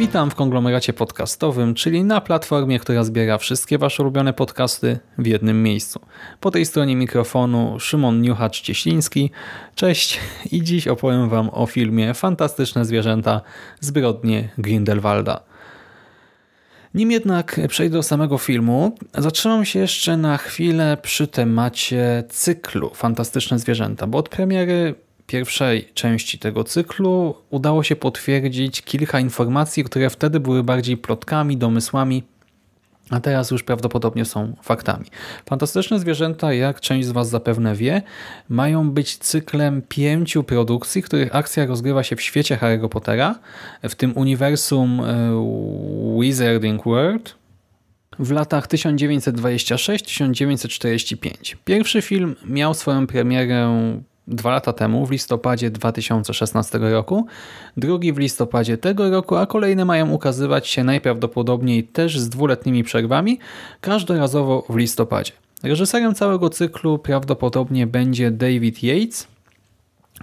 Witam w konglomeracie podcastowym, czyli na platformie, która zbiera wszystkie Wasze ulubione podcasty w jednym miejscu. Po tej stronie mikrofonu Szymon Niuchacz-Cieśliński. Cześć i dziś opowiem Wam o filmie Fantastyczne Zwierzęta Zbrodnie Grindelwalda. Nim jednak przejdę do samego filmu, zatrzymam się jeszcze na chwilę przy temacie cyklu Fantastyczne Zwierzęta, bo od premiery pierwszej części tego cyklu udało się potwierdzić kilka informacji, które wtedy były bardziej plotkami, domysłami, a teraz już prawdopodobnie są faktami. Fantastyczne zwierzęta, jak część z Was zapewne wie, mają być cyklem pięciu produkcji, których akcja rozgrywa się w świecie Harry'ego Pottera, w tym uniwersum e, Wizarding World, w latach 1926-1945. Pierwszy film miał swoją premierę dwa lata temu, w listopadzie 2016 roku, drugi w listopadzie tego roku, a kolejne mają ukazywać się najprawdopodobniej też z dwuletnimi przerwami, każdorazowo w listopadzie. Reżyserem całego cyklu prawdopodobnie będzie David Yates,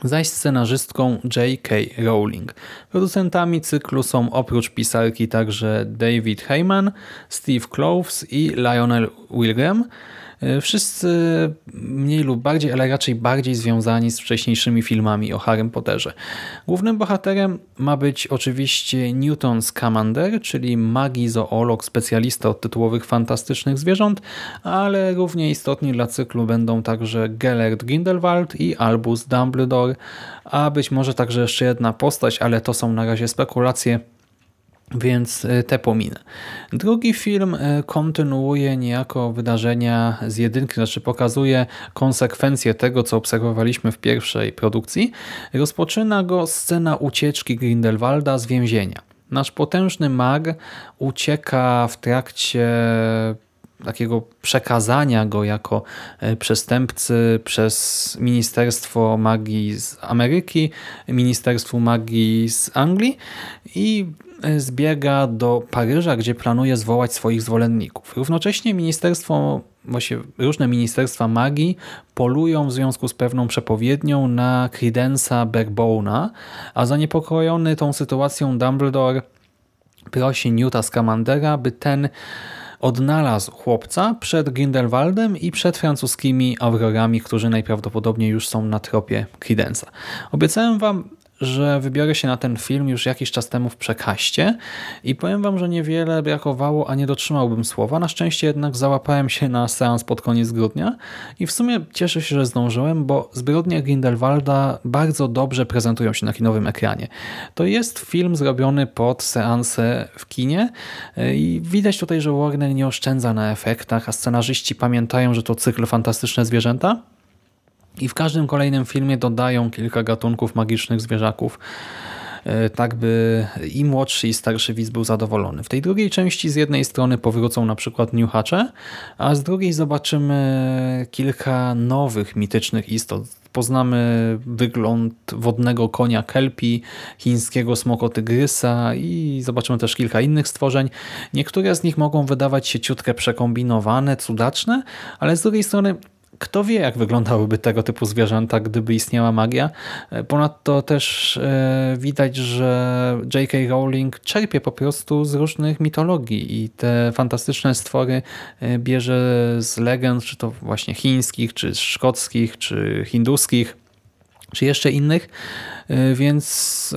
zaś scenarzystką J.K. Rowling. Producentami cyklu są oprócz pisarki także David Heyman, Steve Kloves i Lionel Wilgram, wszyscy mniej lub bardziej, ale raczej bardziej związani z wcześniejszymi filmami o Harrym Potterze. Głównym bohaterem ma być oczywiście Newton Scamander, czyli magizoolog, specjalista od tytułowych fantastycznych zwierząt, ale równie istotni dla cyklu będą także Gellert Grindelwald i Albus Dumbledore, a być może także jeszcze jedna postać, ale to są na razie spekulacje, więc e, te pominę. Drugi film e, kontynuuje niejako wydarzenia z jedynki, znaczy pokazuje konsekwencje tego, co obserwowaliśmy w pierwszej produkcji. Rozpoczyna go scena ucieczki Grindelwalda z więzienia. Nasz potężny mag ucieka w trakcie takiego przekazania go jako e, przestępcy przez Ministerstwo Magii z Ameryki, Ministerstwo Magii z Anglii i zbiega do Paryża, gdzie planuje zwołać swoich zwolenników. Równocześnie ministerstwo, właśnie różne ministerstwa magii polują w związku z pewną przepowiednią na Credensa Backbone'a, a zaniepokojony tą sytuacją Dumbledore prosi Newta Scamandera, by ten odnalazł chłopca przed Grindelwaldem i przed francuskimi aurorami, którzy najprawdopodobniej już są na tropie Credensa. Obiecałem wam że wybiorę się na ten film już jakiś czas temu w przekaście i powiem wam, że niewiele brakowało, a nie dotrzymałbym słowa. Na szczęście jednak załapałem się na seans pod koniec grudnia i w sumie cieszę się, że zdążyłem, bo zbrodnie Grindelwalda bardzo dobrze prezentują się na kinowym ekranie. To jest film zrobiony pod seansę w kinie i widać tutaj, że Warner nie oszczędza na efektach, a scenarzyści pamiętają, że to cykl Fantastyczne Zwierzęta i w każdym kolejnym filmie dodają kilka gatunków magicznych zwierzaków, e, tak by i młodszy i starszy widz był zadowolony. W tej drugiej części z jednej strony powrócą na przykład niuchacze, a z drugiej zobaczymy kilka nowych mitycznych istot. Poznamy wygląd wodnego konia kelpi, chińskiego smokotygrysa i zobaczymy też kilka innych stworzeń. Niektóre z nich mogą wydawać się ciutkę przekombinowane, cudaczne, ale z drugiej strony kto wie, jak wyglądałyby tego typu zwierzęta, gdyby istniała magia. E, ponadto też e, widać, że J.K. Rowling czerpie po prostu z różnych mitologii i te fantastyczne stwory e, bierze z legend, czy to właśnie chińskich, czy szkockich, czy hinduskich czy jeszcze innych, y, więc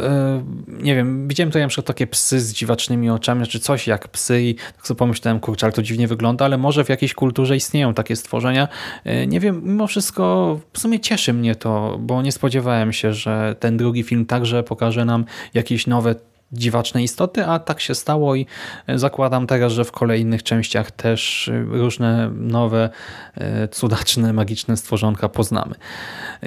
y, nie wiem, widziałem tutaj na przykład takie psy z dziwacznymi oczami, czy coś jak psy i tak sobie pomyślałem, kurczę, ale to dziwnie wygląda, ale może w jakiejś kulturze istnieją takie stworzenia. Y, nie wiem, mimo wszystko w sumie cieszy mnie to, bo nie spodziewałem się, że ten drugi film także pokaże nam jakieś nowe dziwaczne istoty, a tak się stało i zakładam teraz, że w kolejnych częściach też różne nowe, cudaczne, magiczne stworzonka poznamy.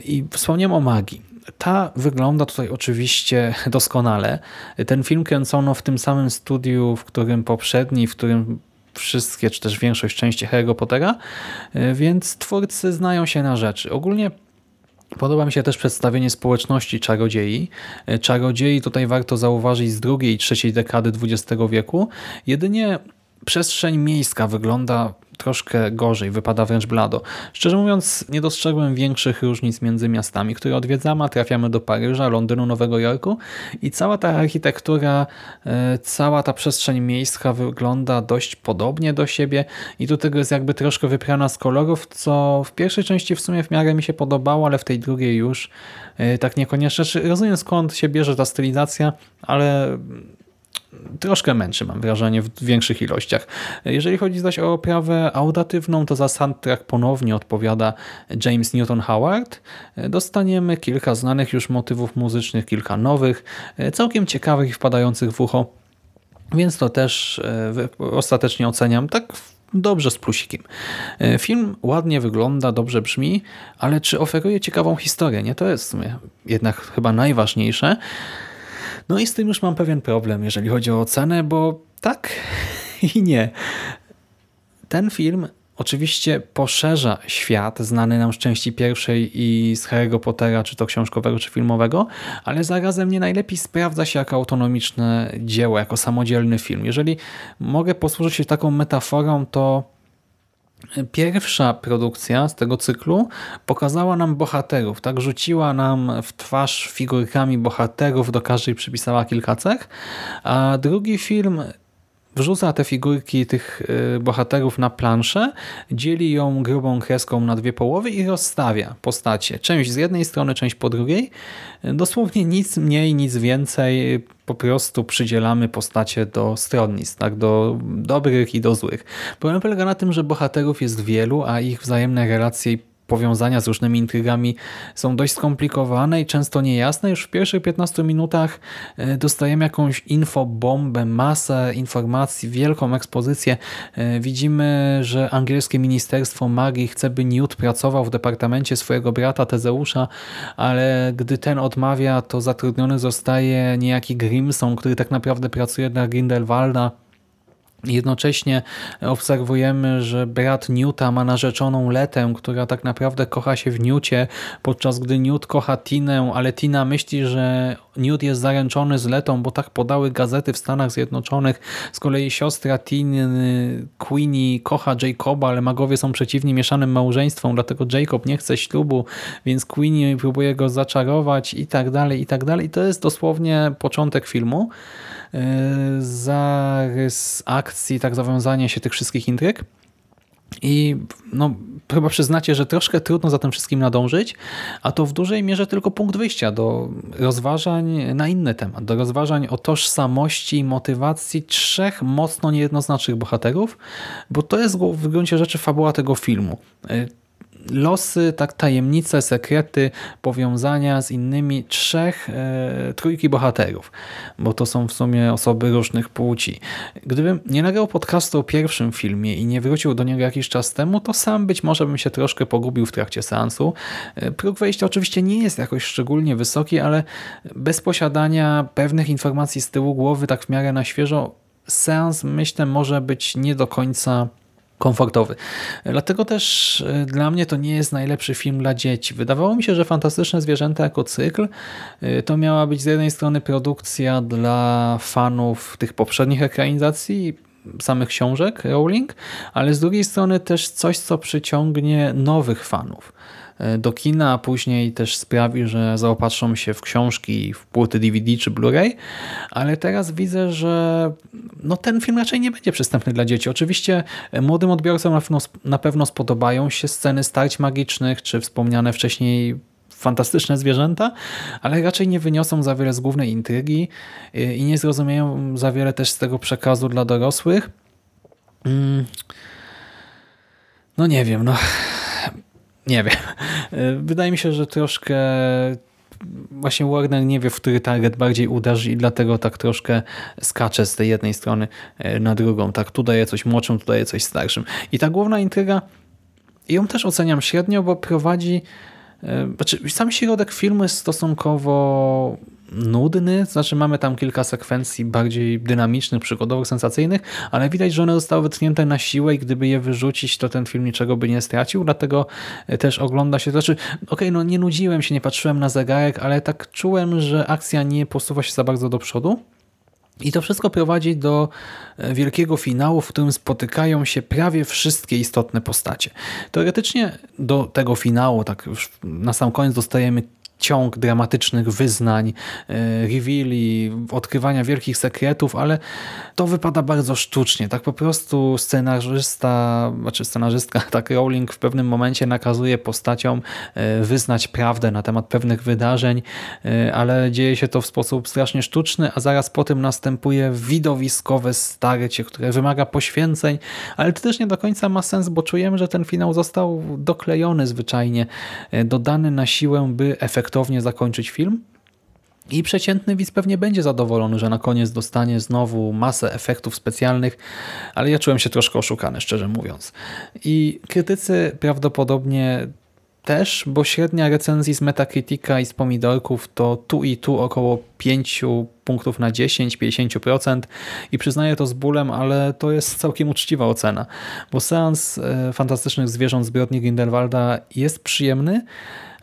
I wspomniałem o magii. ta wygląda tutaj oczywiście doskonale. Ten film kręcono w tym samym studiu, w którym poprzedni, w którym wszystkie, czy też większość części Harry Pottera, e, więc twórcy znają się na rzeczy. Ogólnie Podoba mi się też przedstawienie społeczności czarodziei. Czarodziei tutaj warto zauważyć z drugiej i trzeciej dekady XX wieku. Jedynie przestrzeń miejska wygląda troszkę gorzej, wypada wręcz blado. Szczerze mówiąc, nie dostrzegłem większych różnic między miastami, które odwiedzamy, a trafiamy do Paryża, Londynu, Nowego Jorku i cała ta architektura, e, cała ta przestrzeń miejska wygląda dość podobnie do siebie i do tego jest jakby troszkę wyprana z kolorów, co w pierwszej części w sumie w miarę mi się podobało, ale w tej drugiej już e, tak niekoniecznie. Znaczy, rozumiem skąd się bierze ta stylizacja, ale troszkę męczy, mam wrażenie, w większych ilościach. Jeżeli chodzi zaś o oprawę audatywną, to za soundtrack ponownie odpowiada James Newton Howard. Dostaniemy kilka znanych już motywów muzycznych, kilka nowych, całkiem ciekawych i wpadających w ucho, więc to też e, ostatecznie oceniam tak dobrze z plusikiem. E, film ładnie wygląda, dobrze brzmi, ale czy oferuje ciekawą historię? Nie, to jest jednak chyba najważniejsze. No i z tym już mam pewien problem, jeżeli chodzi o ocenę, bo tak i nie. Ten film oczywiście poszerza świat znany nam z części pierwszej i z Harry'ego Pottera, czy to książkowego, czy filmowego, ale zarazem nie najlepiej sprawdza się jako autonomiczne dzieło, jako samodzielny film. Jeżeli mogę posłużyć się taką metaforą, to Pierwsza produkcja z tego cyklu pokazała nam bohaterów, tak rzuciła nam w twarz figurkami bohaterów, do każdej przypisała kilka cech, a drugi film wrzuca te figurki tych y, bohaterów na planszę, dzieli ją grubą kreską na dwie połowy i rozstawia postacie. Część z jednej strony, część po drugiej. Dosłownie nic mniej, nic więcej. Po prostu przydzielamy postacie do stronnic, tak? do dobrych i do złych. Problem polega na tym, że bohaterów jest wielu, a ich wzajemne relacje i powiązania z różnymi intrygami są dość skomplikowane i często niejasne. Już w pierwszych 15 minutach e, dostajemy jakąś infobombę, masę informacji, wielką ekspozycję. E, widzimy, że angielskie Ministerstwo Magii chce, by Newt pracował w departamencie swojego brata Tezeusza, ale gdy ten odmawia, to zatrudniony zostaje niejaki Grimson, który tak naprawdę pracuje dla Grindelwalda Jednocześnie obserwujemy, że brat Newta ma narzeczoną Letę, która tak naprawdę kocha się w Newcie, podczas gdy Newt kocha Tinę, ale Tina myśli, że Newt jest zaręczony z Letą, bo tak podały gazety w Stanach Zjednoczonych. Z kolei siostra Tiny, Queenie, kocha Jacoba, ale magowie są przeciwni mieszanym małżeństwom, dlatego Jacob nie chce ślubu, więc Queenie próbuje go zaczarować i tak dalej, i tak dalej. I to jest dosłownie początek filmu. E, zarys akcji, tak zawiązanie się tych wszystkich intryg. I no, chyba przyznacie, że troszkę trudno za tym wszystkim nadążyć, a to w dużej mierze tylko punkt wyjścia do rozważań na inny temat, do rozważań o tożsamości i motywacji trzech mocno niejednoznacznych bohaterów, bo to jest w gruncie rzeczy fabuła tego filmu. Losy, tak tajemnice, sekrety, powiązania z innymi trzech, e, trójki bohaterów, bo to są w sumie osoby różnych płci. Gdybym nie nagrał podcastu o pierwszym filmie i nie wrócił do niego jakiś czas temu, to sam być może bym się troszkę pogubił w trakcie seansu. E, próg wejścia oczywiście nie jest jakoś szczególnie wysoki, ale bez posiadania pewnych informacji z tyłu głowy, tak w miarę na świeżo, seans myślę może być nie do końca komfortowy. Dlatego też e, dla mnie to nie jest najlepszy film dla dzieci. Wydawało mi się, że Fantastyczne Zwierzęta jako cykl e, to miała być z jednej strony produkcja dla fanów tych poprzednich ekranizacji samych książek Rowling, ale z drugiej strony też coś, co przyciągnie nowych fanów. E, do kina, a później też sprawi, że zaopatrzą się w książki, w płyty DVD czy Blu-ray, ale teraz widzę, że no ten film raczej nie będzie przystępny dla dzieci. Oczywiście e, młodym odbiorcom na pewno, na pewno spodobają się sceny starć magicznych, czy wspomniane wcześniej fantastyczne zwierzęta, ale raczej nie wyniosą za wiele z głównej intrygi e, i nie zrozumieją za wiele też z tego przekazu dla dorosłych. Mm. No nie wiem, no nie wiem. Wydaje mi się, że troszkę właśnie Warner nie wie, w który target bardziej uderzy i dlatego tak troszkę skacze z tej jednej strony e, na drugą. Tak, tu daje coś młodszym, tu daje coś starszym. I ta główna intryga, ją też oceniam średnio, bo prowadzi E, znaczy, sam środek filmu jest stosunkowo nudny, znaczy mamy tam kilka sekwencji bardziej dynamicznych, przygodowych, sensacyjnych, ale widać, że one zostały wytchnięte na siłę i gdyby je wyrzucić, to ten film niczego by nie stracił, dlatego e, też ogląda się, znaczy okej, okay, no nie nudziłem się, nie patrzyłem na zegarek, ale tak czułem, że akcja nie posuwa się za bardzo do przodu. I to wszystko prowadzi do e, wielkiego finału, w którym spotykają się prawie wszystkie istotne postacie. Teoretycznie do tego finału, tak na sam koniec dostajemy ciąg dramatycznych wyznań, e, reveali, odkrywania wielkich sekretów, ale to wypada bardzo sztucznie. Tak po prostu scenarzysta, znaczy scenarzystka, tak Rowling w pewnym momencie nakazuje postaciom e, wyznać prawdę na temat pewnych wydarzeń, e, ale dzieje się to w sposób strasznie sztuczny, a zaraz po tym następuje widowiskowe starcie, które wymaga poświęceń, ale to też nie do końca ma sens, bo czujemy, że ten finał został doklejony zwyczajnie, dodany na siłę, by efekt efektownie zakończyć film. I przeciętny widz pewnie będzie zadowolony, że na koniec dostanie znowu masę efektów specjalnych, ale ja czułem się troszkę oszukany, szczerze mówiąc. I krytycy prawdopodobnie też, bo średnia recenzji z Metacritica i z pomidorków to tu i tu około 5 punktów na 10, 50% i przyznaję to z bólem, ale to jest całkiem uczciwa ocena, bo seans e, fantastycznych zwierząt zbrodni Grindelwalda jest przyjemny,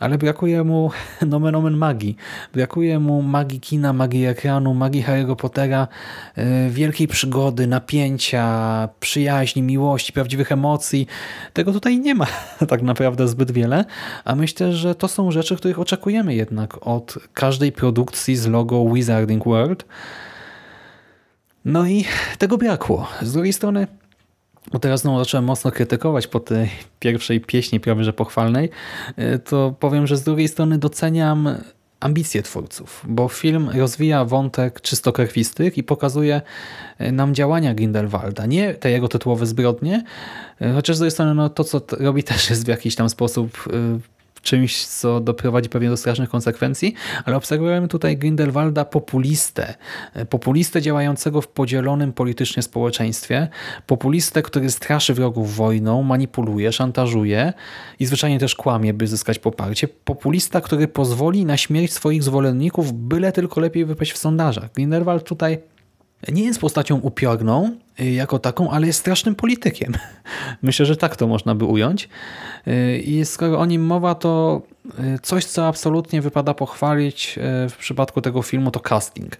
ale brakuje mu nomen omen magii. Brakuje mu magii kina, magii ekranu, magii Harry'ego Pottera, e, wielkiej przygody, napięcia, przyjaźni, miłości, prawdziwych emocji. Tego tutaj nie ma tak naprawdę zbyt wiele, a myślę, że to są rzeczy, których oczekujemy jednak od każdej produkcji z logo Wizarding World. No i tego brakło. Z drugiej strony bo teraz znowu zacząłem mocno krytykować po tej pierwszej pieśni prawie że pochwalnej, y, to powiem, że z drugiej strony doceniam ambicje twórców, bo film rozwija wątek czystokrwistych i pokazuje y, nam działania Grindelwalda, nie te jego tytułowe zbrodnie, y, chociaż z drugiej strony no, to, co robi też jest w jakiś tam sposób czymś, co doprowadzi pewnie do strasznych konsekwencji, ale obserwujemy tutaj Grindelwalda populistę. Populistę działającego w podzielonym politycznie społeczeństwie. Populistę, który straszy wrogów wojną, manipuluje, szantażuje i zwyczajnie też kłamie, by zyskać poparcie. Populista, który pozwoli na śmierć swoich zwolenników, byle tylko lepiej wypaść w sondażach. Grindelwald tutaj nie jest postacią upiorną y, jako taką, ale jest strasznym politykiem. Myślę, że tak to można by ująć. Y, I skoro o nim mowa, to y, coś, co absolutnie wypada pochwalić w przypadku tego filmu, to casting.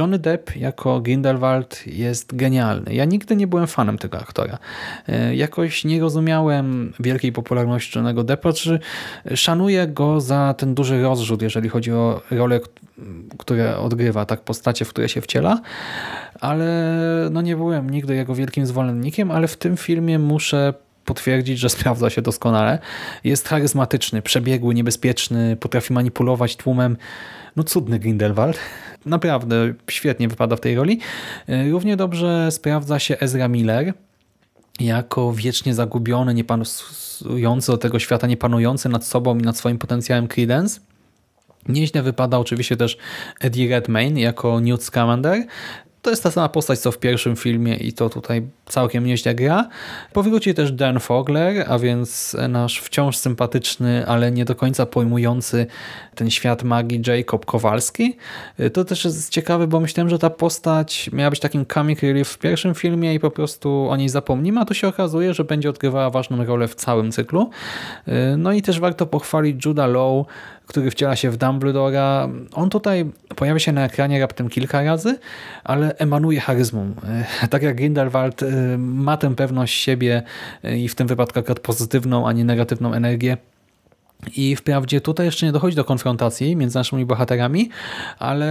Johnny Depp jako Grindelwald jest genialny. Ja nigdy nie byłem fanem tego aktora. Jakoś nie rozumiałem wielkiej popularności Johnnego Deppa, czy szanuję go za ten duży rozrzut, jeżeli chodzi o rolę, które odgrywa, tak postacie, w które się wciela, ale no nie byłem nigdy jego wielkim zwolennikiem, ale w tym filmie muszę potwierdzić, że sprawdza się doskonale. Jest charyzmatyczny, przebiegły, niebezpieczny, potrafi manipulować tłumem. No cudny Grindelwald. Naprawdę świetnie wypada w tej roli. Równie dobrze sprawdza się Ezra Miller jako wiecznie zagubiony, niepanujący do tego świata, niepanujący nad sobą i nad swoim potencjałem Credence. Nieźle wypada oczywiście też Eddie Redmayne jako Newt Scamander. To jest ta sama postać co w pierwszym filmie i to tutaj całkiem nieźle gra. Powróci też Dan Fogler, a więc nasz wciąż sympatyczny, ale nie do końca pojmujący ten świat magii Jacob Kowalski. To też jest ciekawe, bo myślałem, że ta postać miała być takim comic relief w pierwszym filmie i po prostu o niej zapomnimy, a tu się okazuje, że będzie odgrywała ważną rolę w całym cyklu. No i też warto pochwalić Juda Law, który wciela się w Dumbledora. On tutaj pojawia się na ekranie raptem kilka razy, ale emanuje charyzmą. Tak jak Grindelwald ma tę pewność siebie i w tym wypadku akurat pozytywną, a nie negatywną energię, i wprawdzie tutaj jeszcze nie dochodzi do konfrontacji między naszymi bohaterami, ale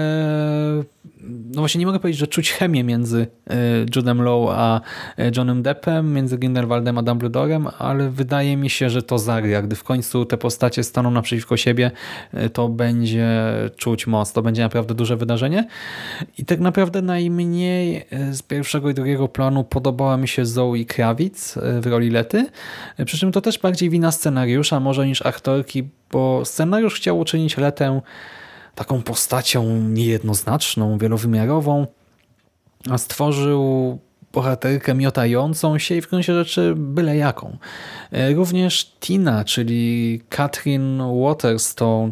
no właśnie nie mogę powiedzieć, że czuć chemię między e, Judem Law a e, Johnem Deppem, między Grindelwaldem a Dumbledorem, ale wydaje mi się, że to zagra. Gdy w końcu te postacie staną naprzeciwko siebie, e, to będzie czuć moc. To będzie naprawdę duże wydarzenie. I tak naprawdę najmniej z pierwszego i drugiego planu podobała mi się Zoe Kravitz w roli Lety. Przy czym to też bardziej wina scenariusza może niż aktorki, bo scenariusz chciał uczynić Letę taką postacią niejednoznaczną, wielowymiarową, a stworzył bohaterkę miotającą się i w gruncie rzeczy byle jaką. E, Również Tina, czyli Katrin Waterstone,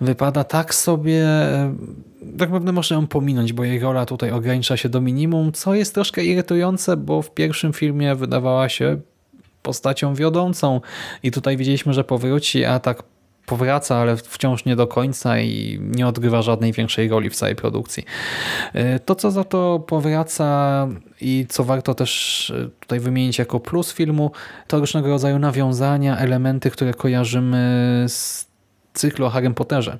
wypada tak sobie, e, tak naprawdę można ją pominąć, bo jej rola tutaj ogranicza się do minimum, co jest troszkę irytujące, bo w pierwszym filmie wydawała się postacią wiodącą i tutaj widzieliśmy, że powróci, a tak powraca, ale wciąż nie do końca i nie odgrywa żadnej większej roli w całej produkcji. E, To, co za to powraca i co warto też e, tutaj wymienić jako plus filmu, to różnego rodzaju nawiązania, elementy, które kojarzymy z cyklu o Harrym Potterze.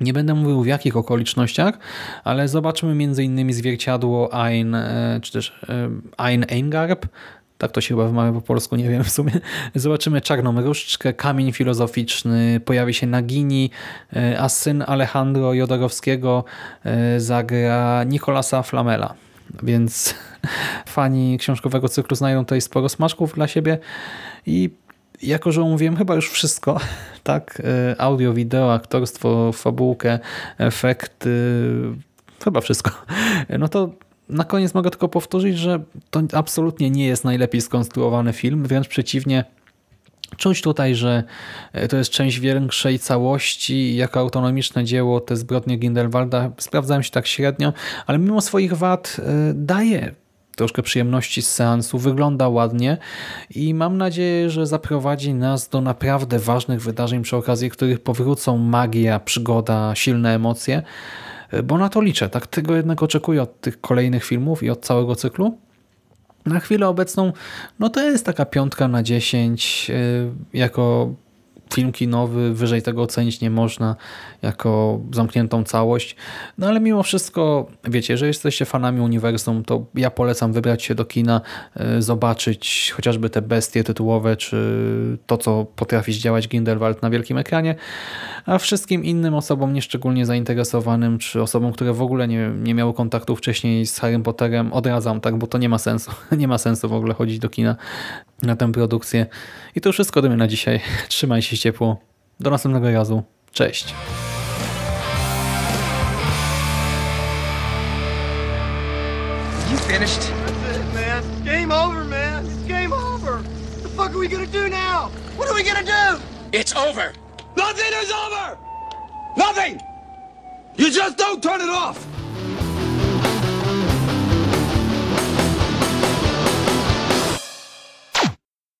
Nie będę mówił w jakich okolicznościach, ale zobaczymy m.in. zwierciadło Ein, e, czy też Ein Eingarb, tak to się chyba wymawia po polsku, nie wiem w sumie. Zobaczymy czarną różdżkę, kamień filozoficzny, pojawi się Nagini, e, a syn Alejandro Jodorowskiego e, zagra Nicolasa Flamela. Więc fani książkowego cyklu znajdą tutaj sporo smaczków dla siebie i jako, że omówiłem chyba już wszystko, tak, e, audio, wideo, aktorstwo, fabułkę, efekty, chyba wszystko, no to na koniec mogę tylko powtórzyć, że to absolutnie nie jest najlepiej skonstruowany film, wręcz przeciwnie, Czuć tutaj, że e, to jest część większej całości, jako autonomiczne dzieło te zbrodnie Grindelwalda. Sprawdzają się tak średnio, ale mimo swoich wad e, daje troszkę przyjemności z seansu, wygląda ładnie i mam nadzieję, że zaprowadzi nas do naprawdę ważnych wydarzeń, przy okazji których powrócą magia, przygoda, silne emocje, bo na to liczę. Tak tego jednak oczekuję od tych kolejnych filmów i od całego cyklu. Na chwilę obecną, no to jest taka piątka na 10, yy, jako film kinowy, wyżej tego ocenić nie można, jako zamkniętą całość. No ale mimo wszystko, wiecie, że jesteście fanami uniwersum, to ja polecam wybrać się do kina, yy, zobaczyć chociażby te bestie tytułowe, czy to, co potrafi zdziałać Grindelwald na wielkim ekranie, a wszystkim innym osobom nieszczególnie zainteresowanym, czy osobom, które w ogóle nie, nie miały kontaktu wcześniej z Harrym Potterem, odradzam, tak, bo to nie ma sensu. Nie ma sensu w ogóle chodzić do kina na tę produkcję. I to wszystko ode mnie na dzisiaj. Trzymaj się ciepło. Do następnego razu. Cześć. You finished? That's it, man. Game over, man. It's game over. What the fuck are we gonna do now? What are we gonna do? It's over. Nothing is over! Nothing! You just don't turn it off!